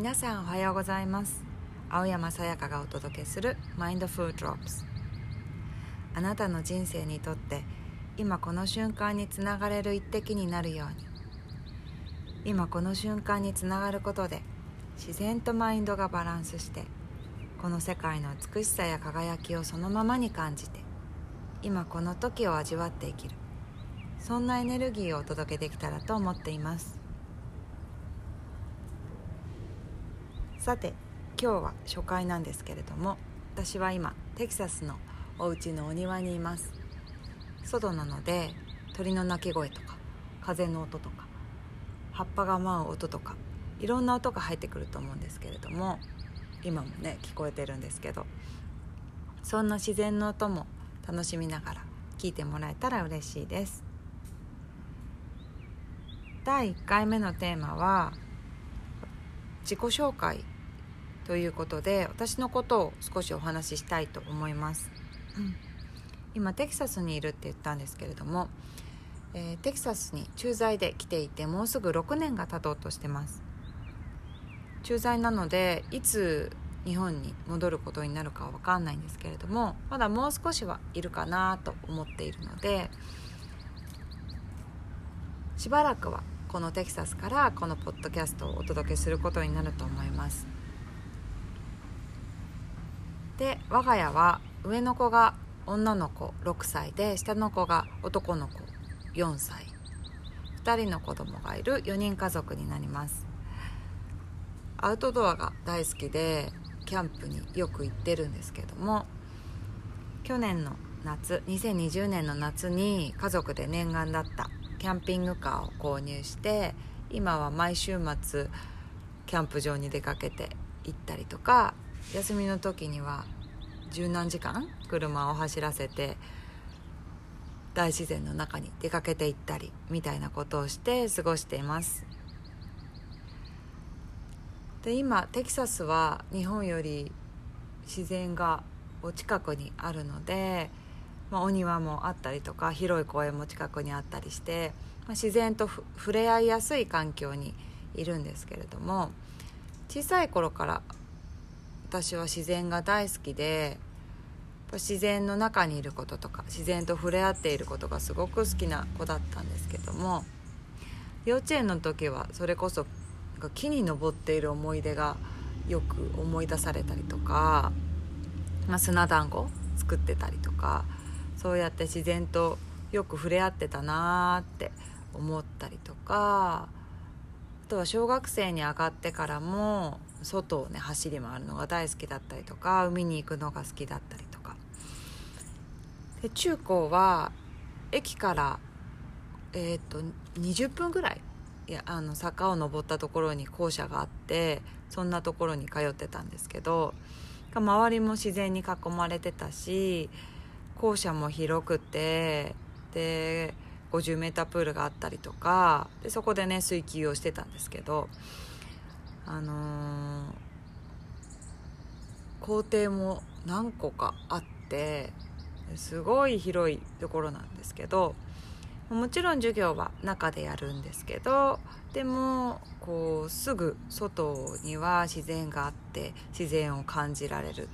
皆さんおはようございます。青山さやかがお届けするマインドフードロップスあなたの人生にとって今この瞬間につながれる一滴になるように。今この瞬間につながることで自然とマインドがバランスしてこの世界の美しさや輝きをそのままに感じて今この時を味わって生きる。そんなエネルギーをお届けできたらと思っています。さて今日は初回なんですけれども私は今テキサスのお家のお庭にいます。外なので鳥の鳴き声とか風の音とか葉っぱが舞う音とかいろんな音が入ってくると思うんですけれども今もね聞こえてるんですけどそんな自然の音も楽しみながら聞いてもらえたら嬉しいです。第1回目のテーマは自己紹介ということで私のことを少しお話ししたいと思います、うん、今テキサスにいるって言ったんですけれども、えー、テキサスに駐在で来ていてもうすぐ6年が経とうとしてます。駐在なのでいつ日本に戻ることになるかは分かんないんですけれどもまだもう少しはいるかなと思っているのでしばらくはこのテキサスからこのポッドキャストをお届けすることになると思います。で我が家は上の子が女の子6歳で下の子が男の子4歳。2人の子供がいる4人家族になります。アウトドアが大好きでキャンプによく行ってるんですけども去年の夏2020年の夏に家族で念願だったキャンピングカーを購入して今は毎週末キャンプ場に出かけて行ったりとか休みの時には十何時間車を走らせて大自然の中に出かけていったりみたいなことをして過ごしています。で今テキサスは日本より自然がお近くにあるので、まあ、お庭もあったりとか広い公園も近くにあったりして、まあ、自然と触れ合いやすい環境にいるんですけれども小さい頃から私は自然が大好きで自然の中にいることとか自然と触れ合っていることがすごく好きな子だったんですけども幼稚園の時はそれこそ木に登っている思い出がよく思い出されたりとか、まあ、砂団子作ってたりとかそうやって自然とよく触れ合ってたなーって思ったりとかあとは小学生に上がってからも外をね走り回るのが大好きだったりとか海に行くのが好きだったりとか。で中高は駅からえっ、と20分ぐらいいやあの坂を登ったところに校舎があってそんなところに通ってたんですけど周りも自然に囲まれてたし校舎も広くてで 50m プールがあったりとかでそこでね水球をしてたんですけどあのー、校庭も何個かあってすごい広いところなんですけどもちろん授業は中でやるんですけどでもこうすぐ外には自然があって自然を感じられる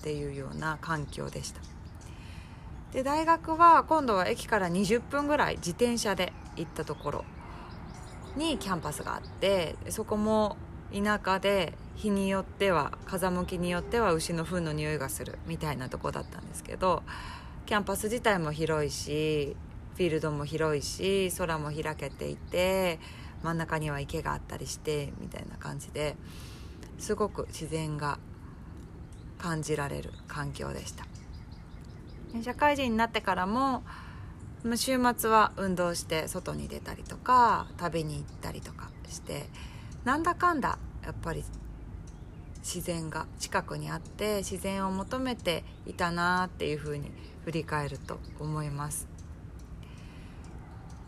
っていうような環境でした。で大学は今度は駅から20分ぐらい自転車で行ったところにキャンパスがあってそこも田舎で日によっては風向きによっては牛の糞の匂いがするみたいなとこだったんですけどキャンパス自体も広いしフィールドも広いし空も開けていて真ん中には池があったりしてみたいな感じですごく自然が感じられる環境でした。社会人になってからも週末は運動して外に出たりとか食べに行ったりとかしてなんだかんだやっぱり自然が近くにあって自然を求めていたなっていうふうに振り返ると思います。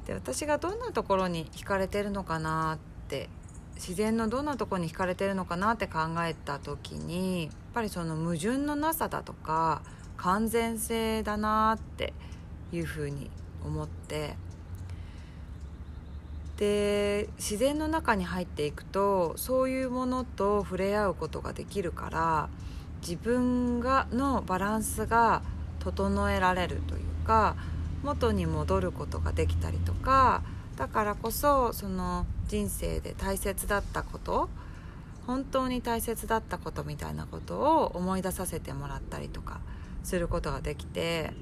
で私がどんなところに惹かれてるのかなって自然のどんなところに惹かれてるのかなって考えた時にやっぱりその矛盾のなさだとか完全性だなっていうふうに思ってで自然の中に入っていくとそういうものと触れ合うことができるから自分がのバランスが整えられるというか元に戻ることができたりとかだからこそその人生で大切だったこと本当に大切だったことみたいなことを思い出させてもらったりとかすることができて、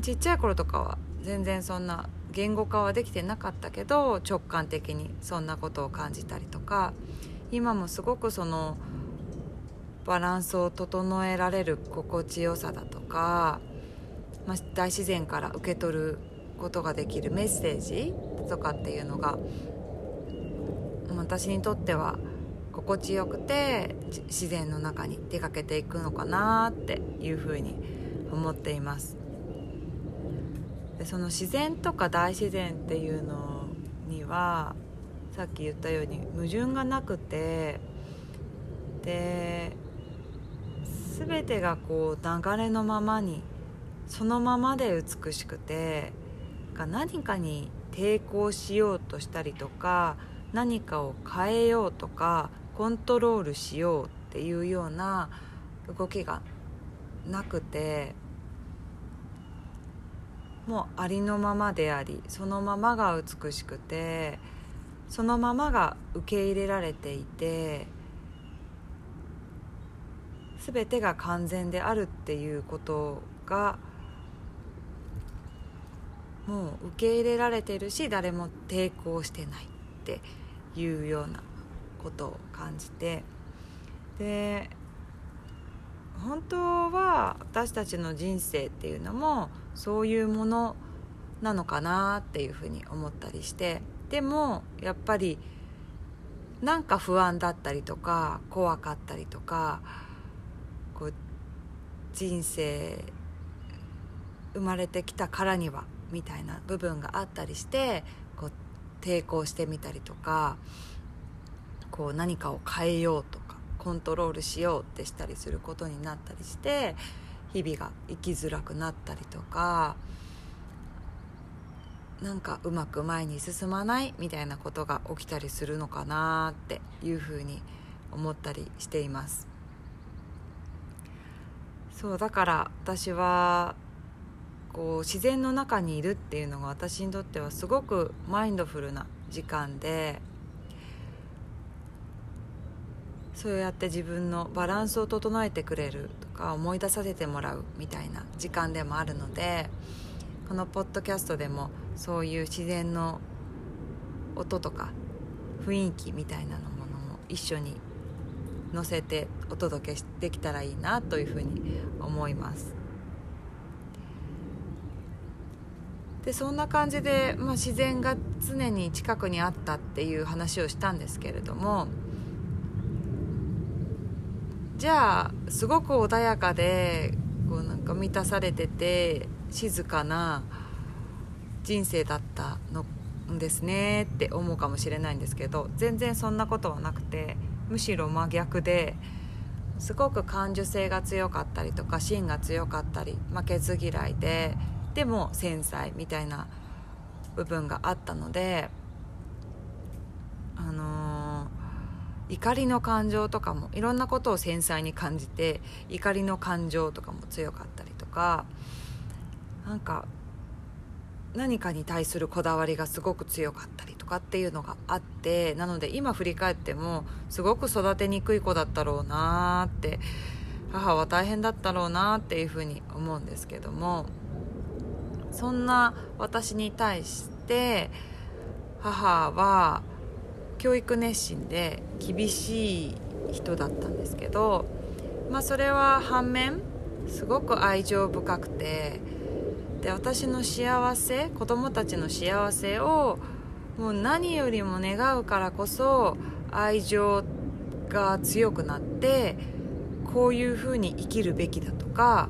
ちっちゃい頃とかは全然そんな言語化はできてなかったけど直感的にそんなことを感じたりとか今もすごくそのバランスを整えられる心地よさだとか、まあ、大自然から受け取ることができるメッセージとかっていうのが私にとっては心地よくて自然の中に出かけていくのかなっていうふうに思っています。でその自然とか大自然っていうのにはさっき言ったように矛盾がなくてで全てがこう流れのままにそのままで美しくて何かに抵抗しようとしたりとか何かを変えようとかコントロールしようっていうような動きがなくてもうありのままでありそのままが美しくてそのままが受け入れられていて全てが完全であるっていうことがもう受け入れられてるし誰も抵抗してないっていうようなことを感じてで本当は私たちの人生っていうのもそういうものなのかなっていうふうに思ったりしてでもやっぱりなんか不安だったりとか怖かったりとかこう人生生まれてきたからにはみたいな部分があったりしてこう抵抗してみたりとかこう何かを変えようとかコントロールしようってしたりすることになったりして日々が生きづらくなったりとかなんかうまく前に進まないみたいなことが起きたりするのかなっていうふうに思ったりしています。そうだから私はこう自然の中にいるっていうのが私にとってはすごくマインドフルな時間でそうやって自分のバランスを整えてくれるか思い出させてもらうみたいな時間でもあるのでこのポッドキャストでもそういう自然の音とか雰囲気みたいなものも一緒に乗せてお届けできたらいいなというふうに思います。でそんな感じで、まあ、自然が常に近くにあったっていう話をしたんですけれどもじゃあすごく穏やかでこうなんか満たされてて静かな人生だったのですねって思うかもしれないんですけど全然そんなことはなくてむしろ真逆ですごく感受性が強かったりとか芯が強かったり負けず嫌いででも繊細みたいな部分があったのであの怒りの感情とかもいろんなことを繊細に感じて怒りの感情とかも強かったりとかなんか何かに対するこだわりがすごく強かったりとかっていうのがあってなので今振り返ってもすごく育てにくい子だったろうなって母は大変だったろうなっていうふうに思うんですけどもそんな私に対して母は教育熱心で厳しい人だったんですけど、まあ、それは反面すごく愛情深くてで私の幸せ子供たちの幸せをもう何よりも願うからこそ愛情が強くなってこういうふうに生きるべきだとか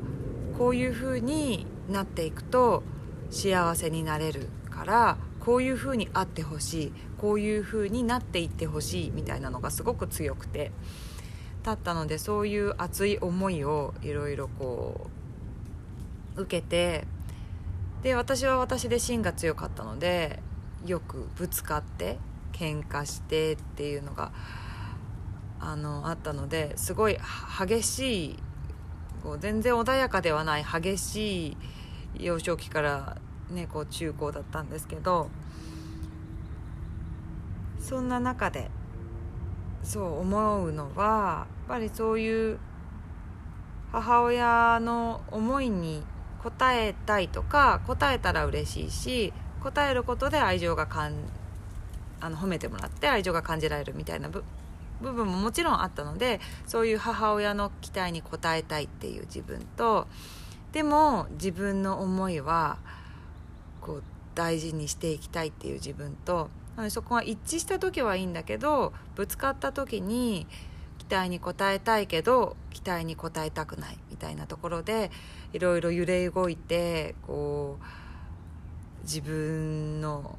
こういうふうになっていくと幸せになれるからこういうふうにあってほしいこういうふうになっていってほしいみたいなのがすごく強くて。だったのでそういう熱い思いをいろいろこう受けてで私は私で芯が強かったのでよくぶつかって喧嘩してっていうのがあのあったのですごい激しいこう全然穏やかではない激しい幼少期から、ね、こう中高だったんですけどそんな中でそう思うのはやっぱりそういう母親の思いに応えたいとか応えたら嬉しいし応えることで愛情がかんあの褒めてもらって愛情が感じられるみたいな部分ももちろんあったのでそういう母親の期待に応えたいっていう自分とでも自分の思いはこう大事にしていきたいっていう自分とそこが一致した時はいいんだけどぶつかった時に期待に応えたいけど期待に応えたくないみたいなところでいろいろ揺れ動いてこう自分の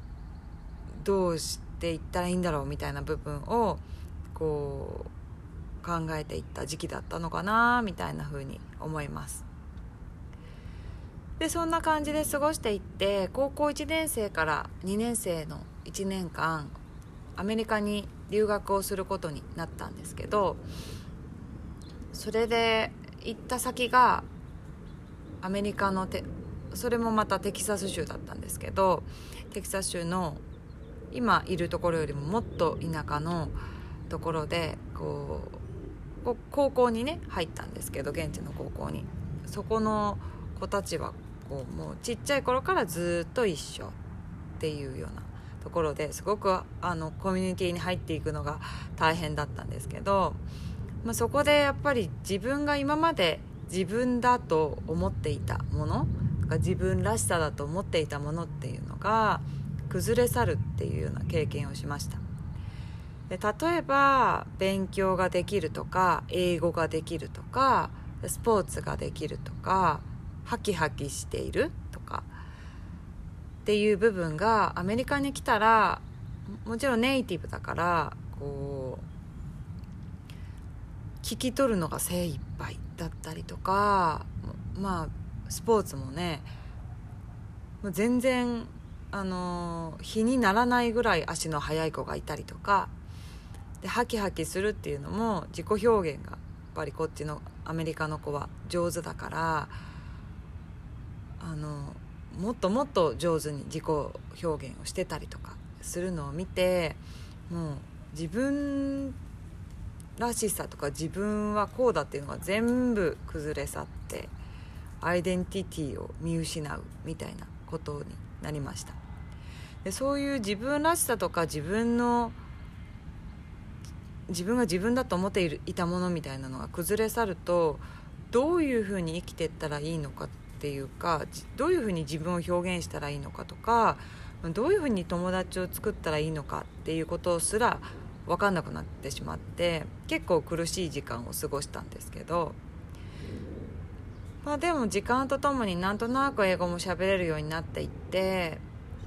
どうしていったらいいんだろうみたいな部分をこう考えていった時期だったのかなみたいな風に思います。でそんな感じで過ごしていって高校1年生から2年生の1年間アメリカに留学をすることになったんですけどそれで行った先がアメリカのてそれもまたテキサス州だったんですけどテキサス州の今いるところよりももっと田舎のところでこう高校にね入ったんですけど現地の高校に。そこの子たちはこうもうちっちゃい頃からずっと一緒っていうようなところですごくあのコミュニティに入っていくのが大変だったんですけど、まあ、そこでやっぱり自分が今まで自分だと思っていたもの自分らしさだと思っていたものっていうのが崩れ去るっていうような経験をしました。で例えば勉強ができるとか英語ができるとかスポーツができるとかハキハキしているとかっていう部分がアメリカに来たらもちろんネイティブだからこう聞き取るのが精一杯だったりとかまあスポーツもねもう全然あの日にならないぐらい足の速い子がいたりとかでハキハキするっていうのも自己表現がやっぱりこっちのアメリカの子は上手だからあのもっともっと上手に自己表現をしてたりとかするのを見てもう自分らしさとか自分はこうだっていうのが全部崩れ去ってアイデンティティを見失うみたいなことになりました。でそういう自分らしさとか自分の自分が自分だと思っているいたものみたいなのが崩れ去るとどういうふうに生きていったらいいのかってっていうかどういうふうに自分を表現したらいいのかとかどういうふうに友達を作ったらいいのかっていうことすら分かんなくなってしまって結構苦しい時間を過ごしたんですけど。まあでも時間とともになんとなく英語も喋れるようになっていって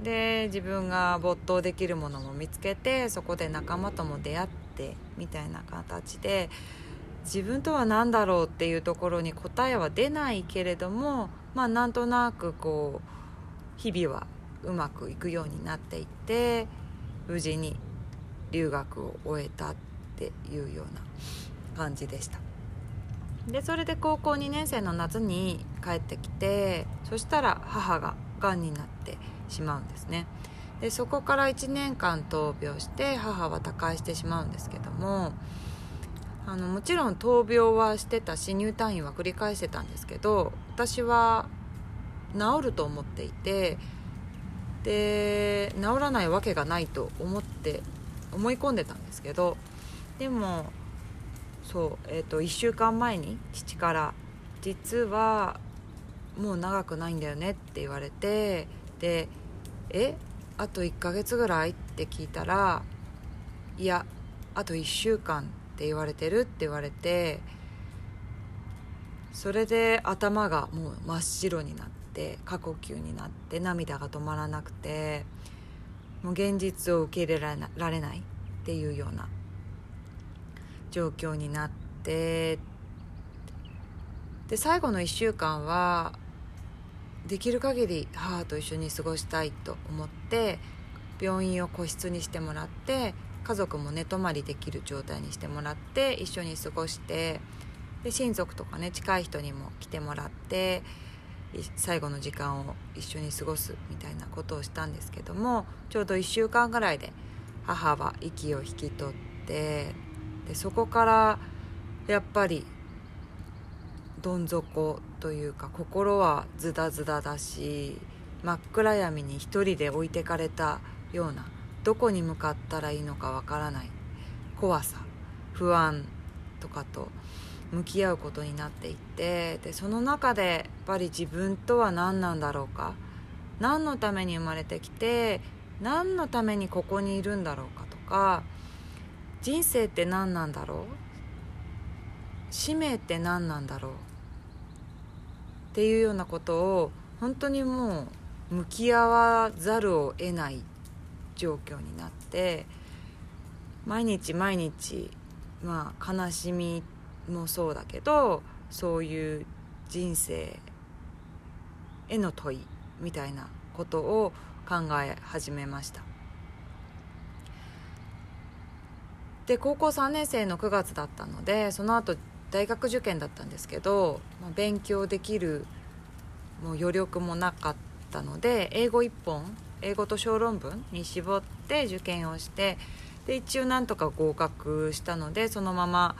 で自分が没頭できるものも見つけてそこで仲間とも出会ってみたいな形で自分とは何だろうっていうところに答えは出ないけれどもまあなんとなくこう日々はうまくいくようになっていって無事に留学を終えたっていうような感じでした。でそれで高校2年生の夏に帰ってきてそしたら母ががんになってしまうんですね。でそこから1年間闘病して母は他界してしまうんですけどもあのもちろん闘病はしてたし入退院は繰り返してたんですけど私は治ると思っていてで治らないわけがないと思って思い込んでたんですけどでもそう、えーと、1週間前に父から「実はもう長くないんだよね」って言われてで「えあと1ヶ月ぐらい?」って聞いたら「いやあと1週間って言われてる」って言われてそれで頭がもう真っ白になって過呼吸になって涙が止まらなくてもう現実を受け入れられないっていうような状況になってで最後の1週間はできる限り母と一緒に過ごしたいと思って病院を個室にしてもらって家族も寝泊まりできる状態にしてもらって一緒に過ごしてで親族とかね近い人にも来てもらって最後の時間を一緒に過ごすみたいなことをしたんですけどもちょうど1週間ぐらいで母は息を引き取ってでそこからやっぱりどん底というか心はズタズタだし真っ暗闇に一人で置いてかれたようなどこに向かったらいいのかわからない。怖さ不安とかと向き合うことになっていってでその中でやっぱり自分とは何なんだろうか？何のために生まれてきて何のためにここにいるんだろうかとか人生って何なんだろう？使命って何なんだろう？っていうようなことを本当にもう向き合わざるを得ない状況になって毎日毎日まあ悲しみもそうだけどそういう人生への問いみたいなことを考え始めました。で高校3年生の9月だったのでその後大学受験だったんですけど、まあ、勉強できるもう余力もなかったので英語1本英語と小論文に絞って受験をしてで一応なんとか合格したのでそのまま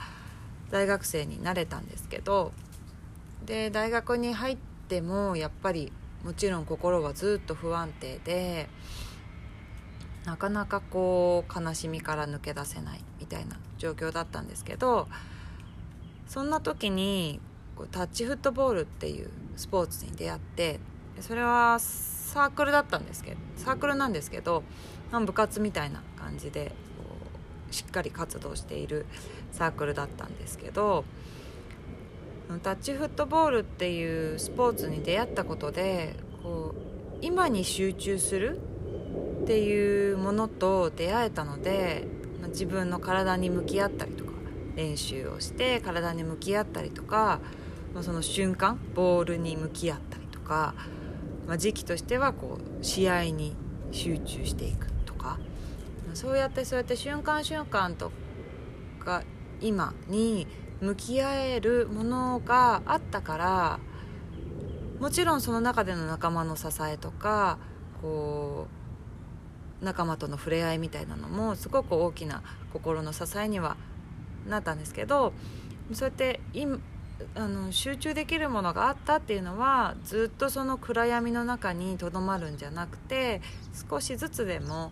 大学生になれたんですけどで大学に入ってもやっぱりもちろん心はずっと不安定でなかなかこう悲しみから抜け出せないみたいな状況だったんですけどそんな時にタッチフットボールっていうスポーツに出会ってそれはサークルだったんですけどサークルなんですけど部活みたいな感じでしっかり活動しているサークルだったんですけどタッチフットボールっていうスポーツに出会ったことでこう今に集中するっていうものと出会えたので自分の体に向き合ったりとか練習をして体に向き合ったりとかその瞬間ボールに向き合ったりとか、まあ、時期としてはこう試合に集中していくとか。まそうやってそうやって瞬間瞬間とか今に向き合えるものがあったからもちろんその中での仲間の支えとかこう仲間との触れ合いみたいなのもすごく大きな心の支えにはなったんですけどそうやってあの集中できるものがあったっていうのはずっとその暗闇の中にとどまるんじゃなくて少しずつでも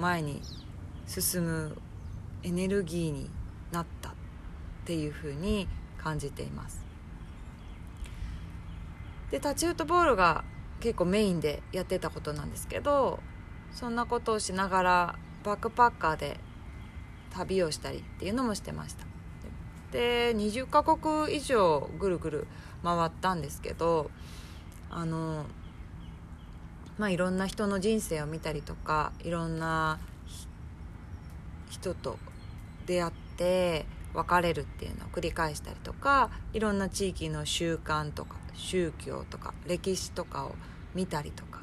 前に進むエネルギーになったっていうふうに感じています。でタチフットボールが結構メインでやってたことなんですけどそんなことをしながらバックパッカーで旅をしたりっていうのもしてました。で20カ国以上ぐるぐる回ったんですけどあのまあいろんな人の人生を見たりとかいろんな人と出会って別れるっていうのを繰り返したりとかいろんな地域の習慣とか宗教とか歴史とかを見たりとか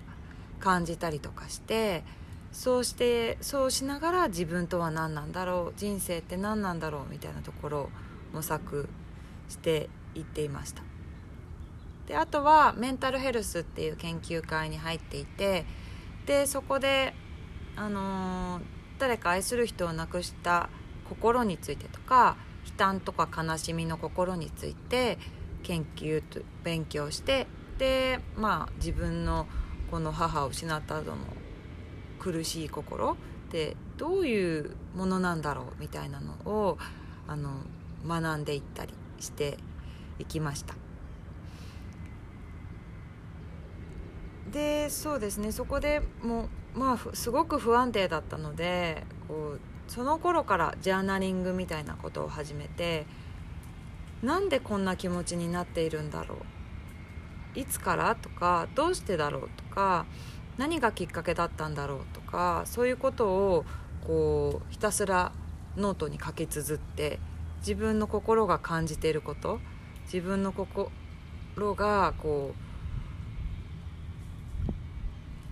感じたりとかしてそうしてそうしながら自分とは何なんだろう人生って何なんだろうみたいなところを模索していっていました。であとはメンタルヘルスっていう研究会に入っていてでそこで、あのー、誰か愛する人を亡くした心についてとか悲嘆とか悲しみの心について研究と勉強してでまあ自分のこの母を失った後の苦しい心ってどういうものなんだろうみたいなのをあの学んでいったりしていきました。でそうですね。そこでもうまあすごく不安定だったのでこうその頃からジャーナリングみたいなことを始めてなんでこんな気持ちになっているんだろう？いつから？とかどうしてだろう？とか何がきっかけだったんだろう？とかそういうことをこうひたすらノートに書き綴って自分の心が感じていること自分の心がこう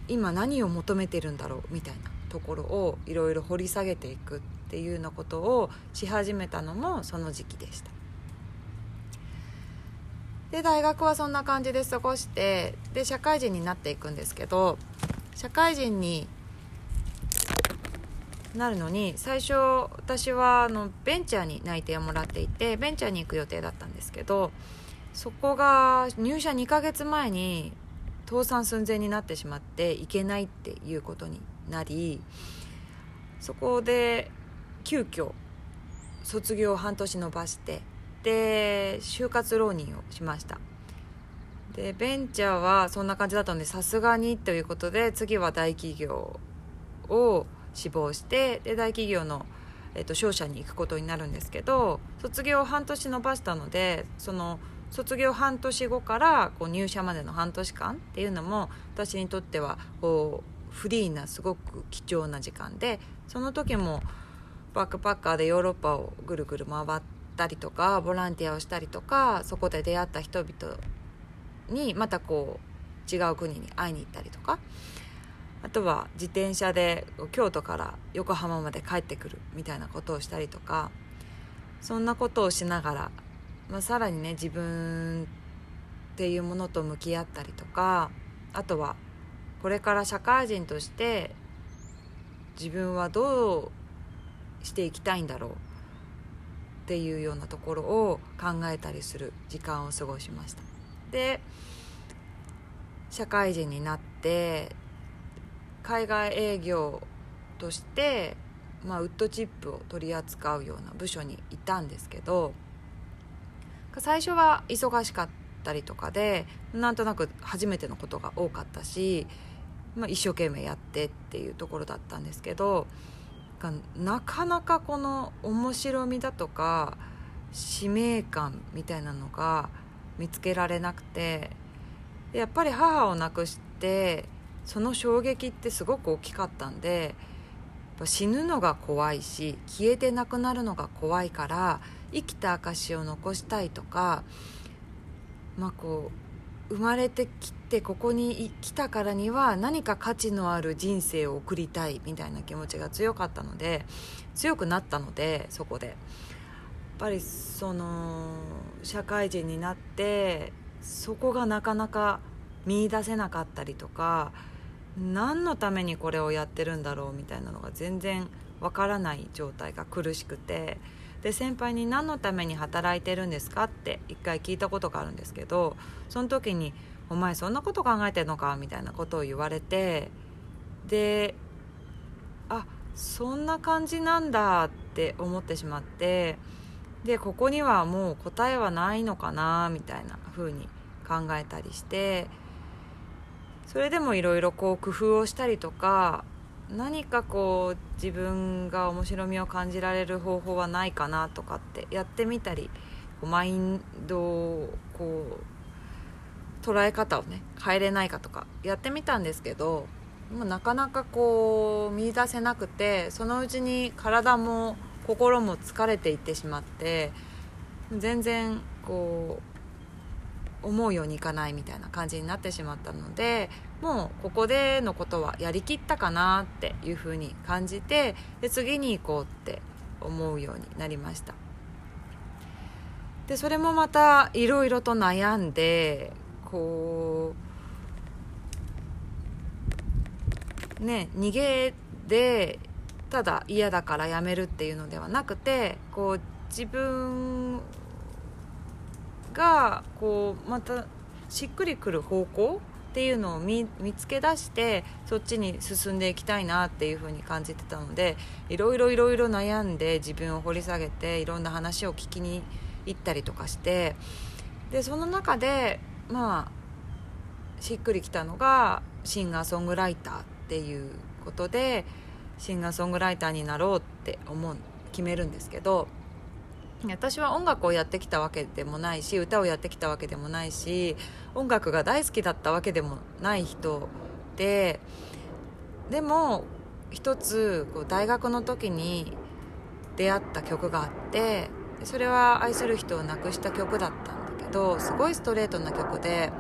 今何を求めてるんだろうみたいなところをいろいろ掘り下げていくっていうようなことをし始めたのもその時期でした。で大学はそんな感じで過ごしてで社会人になっていくんですけど社会人になるのに最初私はあのベンチャーに内定をもらっていてベンチャーに行く予定だったんですけどそこが入社2ヶ月前に倒産寸前になってしまっていけないっていうことになりそこで急遽卒業を半年延ばしてで就活浪人をしました。でベンチャーはそんな感じだったのでさすがにということで次は大企業を志望してで大企業の、えっと、商社に行くことになるんですけど卒業を半年延ばしたのでその卒業半年後からこう入社までの半年間っていうのも私にとってはこうフリーなすごく貴重な時間でその時もバックパッカーでヨーロッパをぐるぐる回ったりとかボランティアをしたりとかそこで出会った人々にまたこう違う国に会いに行ったりとかあとは自転車で京都から横浜まで帰ってくるみたいなことをしたりとかそんなことをしながら、まあ、さらにね自分っていうものと向き合ったりとかあとはこれから社会人として自分はどうしていきたいんだろうっていうようなところを考えたりする時間を過ごしました。で社会人になって海外営業として、まあ、ウッドチップを取り扱うような部署にいたんですけど最初は忙しかったりとかでなんとなく初めてのことが多かったし、まあ、一生懸命やってっていうところだったんですけどなかなかこの面白みだとか使命感みたいなのが見つけられなくてやっぱり母を亡くしてその衝撃ってすごく大きかったんで死ぬのが怖いし消えてなくなるのが怖いから生きた証を残したいとかまあこう生まれてきてここに来たからには何か価値のある人生を送りたいみたいな気持ちが強かったので強くなったのでそこで。やっぱりその社会人になってそこがなかなか見いだせなかったりとか何のためにこれをやってるんだろうみたいなのが全然わからない状態が苦しくてで先輩に何のために働いてるんですかって一回聞いたことがあるんですけどその時に「お前そんなこと考えてんのか?」みたいなことを言われてであそんな感じなんだって思ってしまってでここにはもう答えはないのかなみたいな風に考えたりしてそれでもいろいろこう工夫をしたりとか何かこう自分が面白みを感じられる方法はないかなとかってやってみたりマインドをこう捉え方をね変えれないかとかやってみたんですけどもうなかなかこう見出せなくてそのうちに体も心も疲れていってしまって全然こう思うようにいかないみたいな感じになってしまったのでもうここでのことはやりきったかなっていうふうに感じてで次に行こうって思うようになりました。でそれもまたいろいろと悩んでこうね逃げでただ嫌だからやめるっていうのではなくてこう自分がこうまたしっくりくる方向っていうのを見つけ出してそっちに進んでいきたいなっていうふうに感じてたのでいろいろいろいろ悩んで自分を掘り下げていろんな話を聞きに行ったりとかしてでその中でまあしっくりきたのがシンガーソングライターっていうことでシンガーソングライターになろうって思う決めるんですけど私は音楽をやってきたわけでもないし歌をやってきたわけでもないし音楽が大好きだったわけでもない人ででも一つこう大学の時に出会った曲があってそれは愛する人を亡くした曲だったんだけどすごいストレートな曲で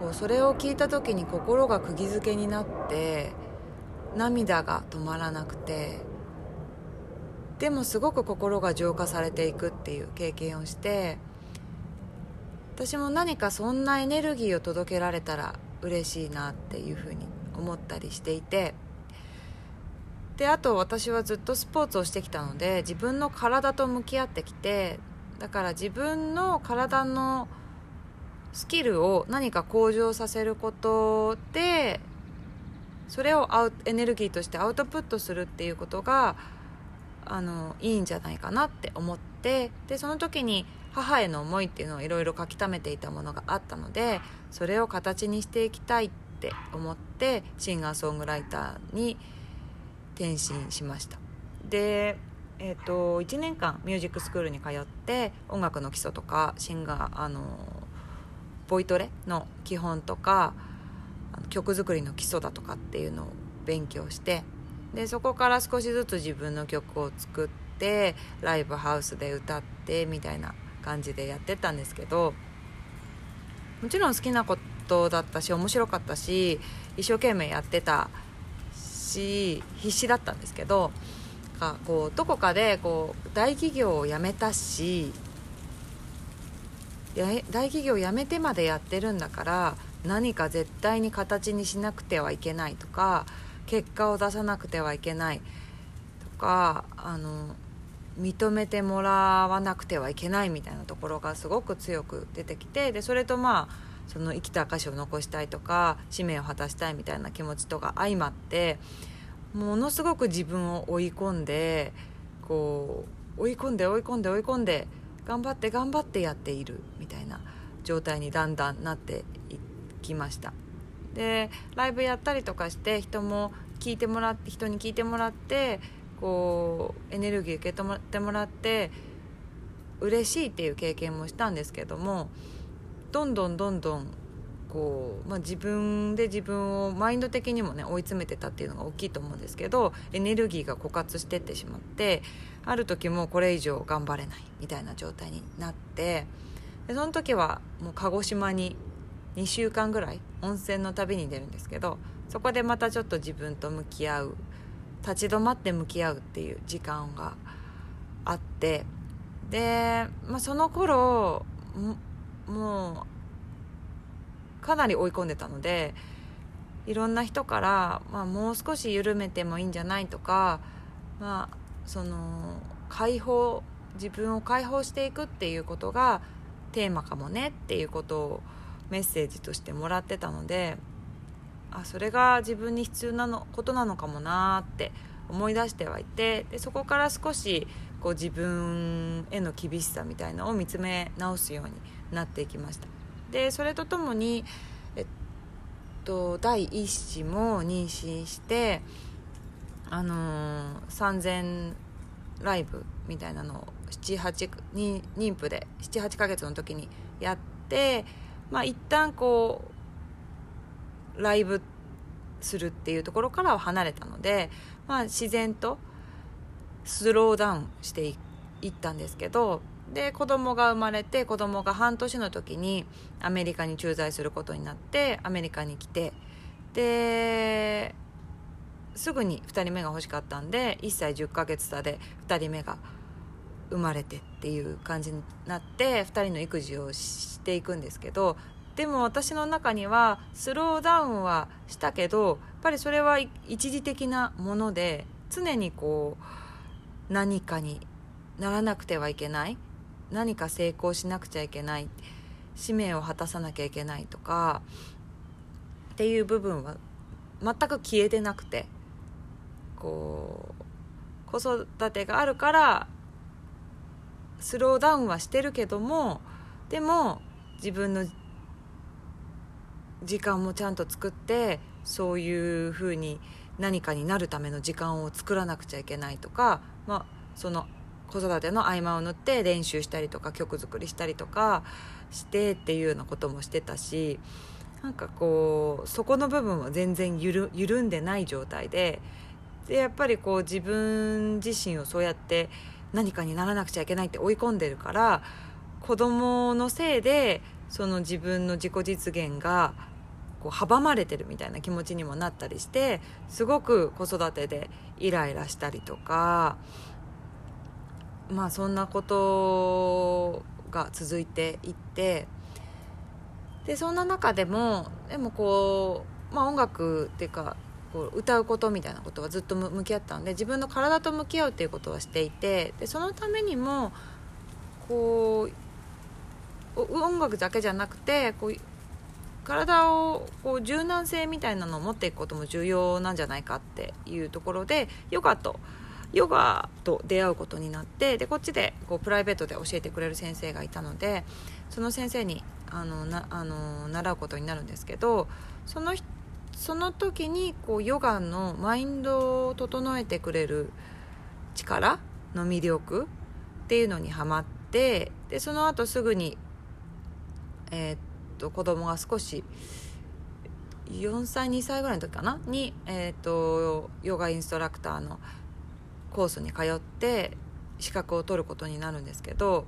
こうそれを聴いた時に心が釘付けになって涙が止まらなくてでもすごく心が浄化されていくっていう経験をして私も何かそんなエネルギーを届けられたら嬉しいなっていうふうに思ったりしていてであと私はずっとスポーツをしてきたので自分の体と向き合ってきてだから自分の体のスキルを何か向上させることでそれをアウエネルギーとしてアウトプットするっていうことがあのいいんじゃないかなって思ってでその時に母への思いっていうのをいろいろ書き溜めていたものがあったのでそれを形にしていきたいって思ってシンガーソングライターに転身しました。でえーと、1年間ミュージックスクールに通って音楽の基礎とかシンガーあのボイトレの基本とか曲作りの基礎だとかっていうのを勉強してでそこから少しずつ自分の曲を作ってライブハウスで歌ってみたいな感じでやってたんですけどもちろん好きなことだったし面白かったし一生懸命やってたし必死だったんですけどかこうどこかでこう大企業を辞めたし大企業辞めてまでやってるんだから何か絶対に形にしなくてはいけないとか結果を出さなくてはいけない。とかあの認めてもらわなくてはいけないみたいなところがすごく強く出てきてでそれとまあその生きた証を残したいとか使命を果たしたいみたいな気持ちとか相まってものすごく自分を追い込んでこう追い込んで追い込んで追い込んで頑張って頑張ってやっているみたいな状態にだんだんなっていきました。でライブやったりとかして人も聞いてもらって人に聞いてもらってこうエネルギー受け止めてもらって嬉しいっていう経験もしたんですけどもどんどんどんどんこう、まあ、自分で自分をマインド的にもね追い詰めてたっていうのが大きいと思うんですけどエネルギーが枯渇してってしまってある時もこれ以上頑張れないみたいな状態になってでその時はもう鹿児島に2週間ぐらい温泉の旅に出るんですけどそこでまたちょっと自分と向き合う立ち止まって向き合うっていう時間があってで、まあ、その頃もうかなり追い込んでたのでいろんな人から、まあ、もう少し緩めてもいいんじゃないとか、まあ、その解放自分を解放していくっていうことがテーマかもねっていうことをメッセージとしてもらってたのであそれが自分に必要なのことなのかもなって思い出してはいてでそこから少しこう自分への厳しさみたいなのを見つめ直すようになっていきました。でそれとともに、えっと、第一子も妊娠してあのー、3000ライブみたいなのを78妊婦で78ヶ月の時にやってまあ一旦こうライブするっていうところからは離れたので、まあ、自然とスローダウンしていったんですけどで子供が生まれて子供が半年の時にアメリカに駐在することになってアメリカに来てですぐに2人目が欲しかったんで1歳10ヶ月差で2人目が生まれてっていう感じになって2人の育児をしていくんですけどでも私の中にはスローダウンはしたけどやっぱりそれは一時的なもので常にこう何かにならなくてはいけない何か成功しなくちゃいけない使命を果たさなきゃいけないとかっていう部分は全く消えてなくてこう子育てがあるからスローダウンはしてるけどもでも自分の時間もちゃんと作ってそういうふうに何かになるための時間を作らなくちゃいけないとか、まあ、その子育ての合間を縫って練習したりとか曲作りしたりとかしてっていうようなこともしてたしなんかこうそこの部分は全然緩緩んでない状態ででやっぱりこう自分自身をそうやって何かにならなくちゃいけないって追い込んでるから子供のせいでその自分の自己実現がこう阻まれてるみたいな気持ちにもなったりしてすごく子育てでイライラしたりとかまあそんなことが続いていってでそんな中でもでもこう、まあ、音楽っていうかこう歌うことみたいなことはずっと向き合ったんで自分の体と向き合うっていうことはしていてでそのためにもこう音楽だけじゃなくてこう体をこう柔軟性みたいなのを持っていくことも重要なんじゃないかっていうところでヨガとヨガと出会うことになってでこっちでこうプライベートで教えてくれる先生がいたのでその先生にあのなあの習うことになるんですけどその人その時にこうヨガのマインドを整えてくれる力の魅力っていうのにはまってでその後すぐに、えー、っと子供が少し4歳2歳ぐらいの時かな？に、えー、っとヨガインストラクターのコースに通って資格を取ることになるんですけど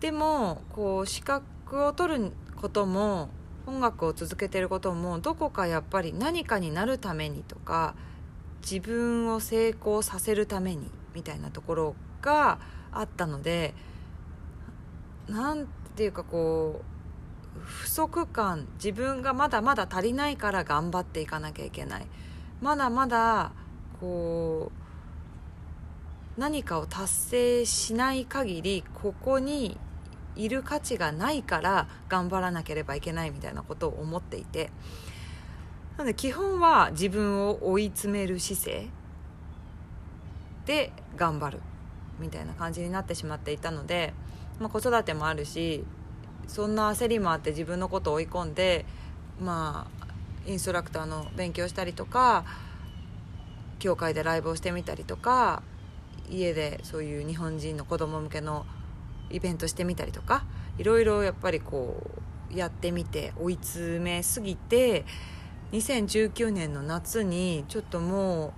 でもこう資格を取ることも音楽を続けてることもどこかやっぱり何かになるためにとか自分を成功させるためにみたいなところがあったので何ていうかこう不足感自分がまだまだ足りないから頑張っていかなきゃいけない。まだまだこう何かを達成しない限りここにいる価値がないから頑張らなければいけないみたいなことを思っていて。なので基本は自分を追い詰める姿勢で頑張るみたいな感じになってしまっていたので、まあ、子育てもあるしそんな焦りもあって自分のことを追い込んでまあインストラクターの勉強したりとか教会でライブをしてみたりとか家でそういう日本人の子供向けのイベントしてみたりとかいろいろやっぱりこうやってみて追い詰めすぎて2019年の夏にちょっとも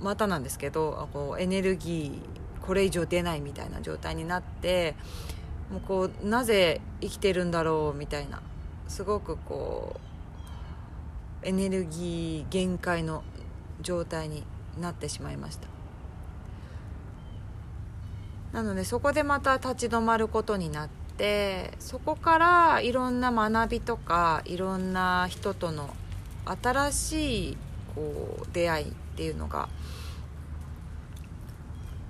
うまたなんですけどこうエネルギーこれ以上出ないみたいな状態になってもうこうなぜ生きてるんだろうみたいなすごくこうエネルギー限界の状態になってしまいました。なのでそこでまた立ち止まることになってそこからいろんな学びとかいろんな人との新しいこう出会いっていうのが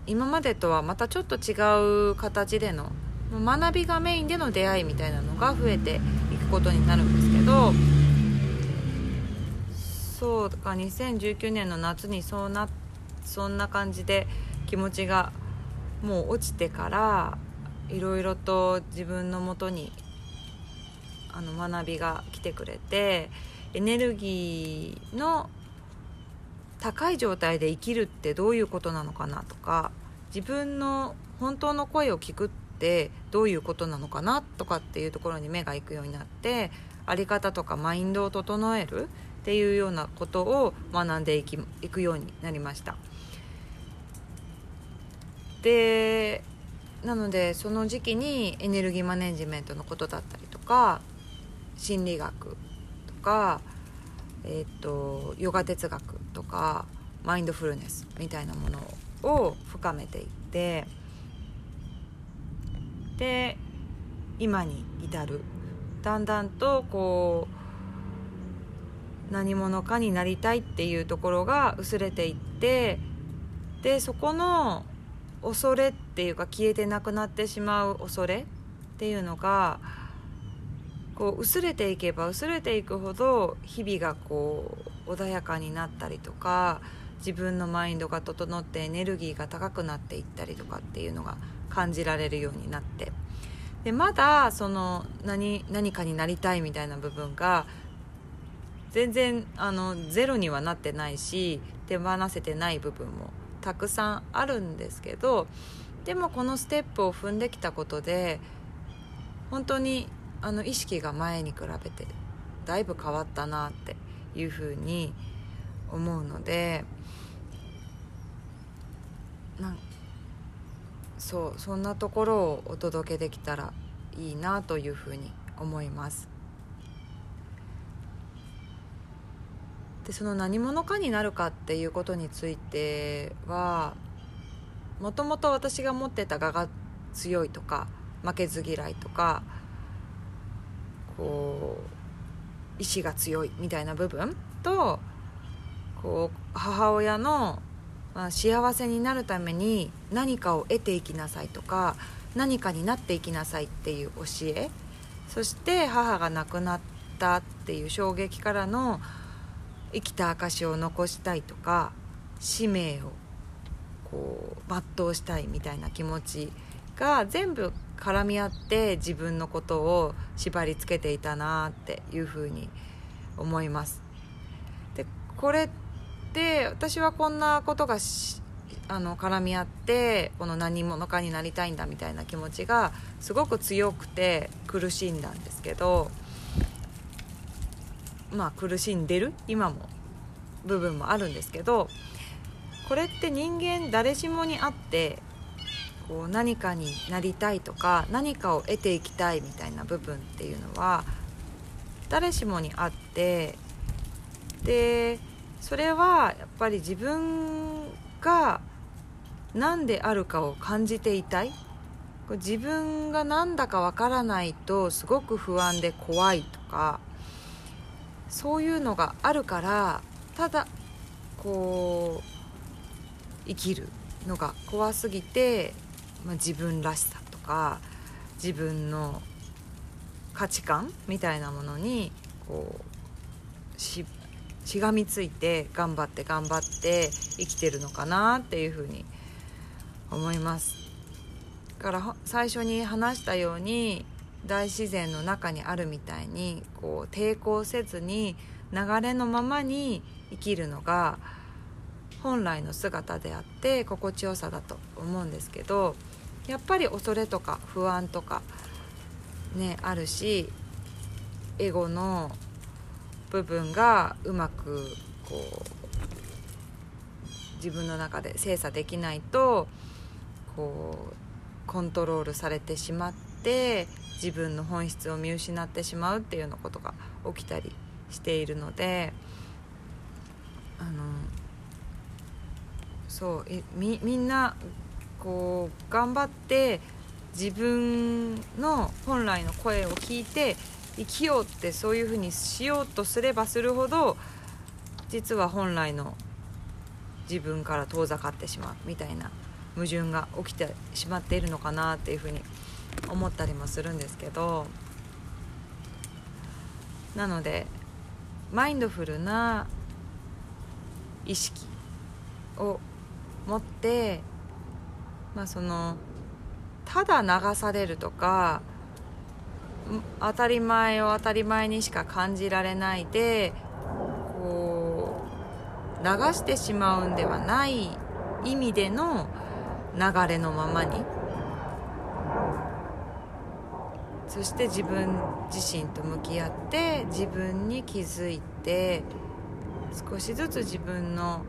今までとはまたちょっと違う形での学びがメインでの出会いみたいなのが増えていくことになるんですけどそうか2019年の夏にそうなそんな感じで気持ちがもう落ちてからいろいろと自分のもとにあの学びが来てくれてエネルギーの高い状態で生きるってどういうことなのかなとか自分の本当の声を聞くってどういうことなのかなとかっていうところに目がいくようになって在り方とかマインドを整えるっていうようなことを学んでいきいくようになりました。でなのでその時期にエネルギーマネジメントのことだったりとか心理学とか、えーと、ヨガ哲学とかマインドフルネスみたいなものを深めていってで今に至る。だんだんとこう何者かになりたいっていうところが薄れていってでそこの恐れっていうか消えてなくなってしまう恐れっていうのがこう薄れていけば薄れていくほど日々がこう穏やかになったりとか自分のマインドが整ってエネルギーが高くなっていったりとかっていうのが感じられるようになって。でまだその何何かになりたいみたいな部分が全然あのゼロにはなってないし手放せてない部分もたくさんあるんですけどでもこのステップを踏んできたことで本当にあの意識が前に比べてだいぶ変わったなっていうふうに思うのでなんそうそんなところをお届けできたらいいなというふうに思います。でその何者かになるかっていうことについてはもともと私が持ってた我が強いとか負けず嫌いとかこう意志が強いみたいな部分とこう母親の、まあ、幸せになるために何かを得ていきなさいとか何かになっていきなさいっていう教えそして母が亡くなったっていう衝撃からの生きた証を残したいとか使命をこう全うしたいみたいな気持ちが全部絡み合って自分のことを縛りつけていたなっていうふうに思います。でこれって私はこんなことがあの絡み合ってこの何者かになりたいんだみたいな気持ちがすごく強くて苦しんだんですけどまあ苦しんでる？今も部分もあるんですけどこれって人間誰しもにあってこう何かになりたいとか何かを得ていきたいみたいな部分っていうのは誰しもにあってでそれはやっぱり自分が何であるかを感じていたい。自分が何だかわからないとすごく不安で怖いとかそういうのがあるからただこう生きるのが怖すぎてまあ、自分らしさとか自分の価値観みたいなものにこうししがみついて頑張って頑張って生きてるのかなっていうふうに思います。から最初に話したように大自然の中にあるみたいにこう抵抗せずに流れのままに生きるのが本来の姿であって心地よさだと思うんですけどやっぱり恐れとか不安とかねあるしエゴの部分がうまくこう自分の中で精査できないとこうコントロールされてしまって自分の本質を見失ってしまうっていうようなことが起きたりしているのであのそうみみんなこう頑張って自分の本来の声を聞いて生きようってそういうふうにしようとすればするほど実は本来の自分から遠ざかってしまうみたいな矛盾が起きてしまっているのかなっていうふうに思ったりもするんですけどなのでマインドフルな意識を持ってまあそのただ流されるとか当たり前を当たり前にしか感じられないでこう流してしまうんではない意味での流れのままにそして自分自身と向き合って自分に気づいて少しずつ自分の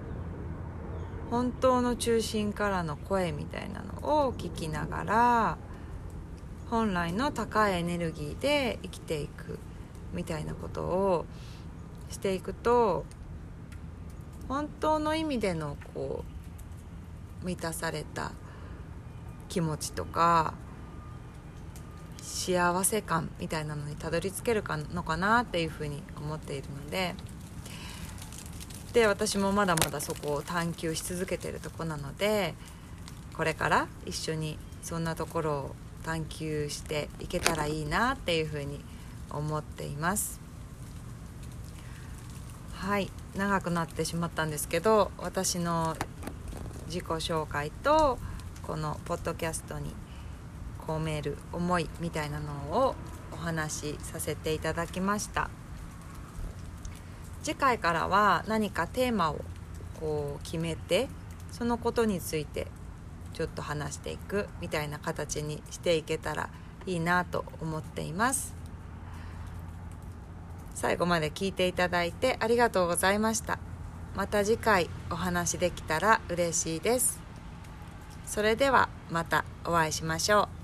本当の中心からの声みたいなのを聞きながら本来の高いエネルギーで生きていくみたいなことをしていくと本当の意味でのこう満たされた気持ちとか幸せ感みたいなのにたどり着けるかのかなっていうふうに思っているので。で私もまだまだそこを探求し続けてるとこなのでこれから一緒にそんなところを探求していけたらいいなっていうふうに思っていますはい長くなってしまったんですけど私の自己紹介とこのポッドキャストに込める思いみたいなのをお話しさせていただきました。次回からは何かテーマをこう決めてそのことについてちょっと話していくみたいな形にしていけたらいいなと思っています。最後まで聞いていただいてありがとうございました。また次回お話できたら嬉しいです。それではまたお会いしましょう。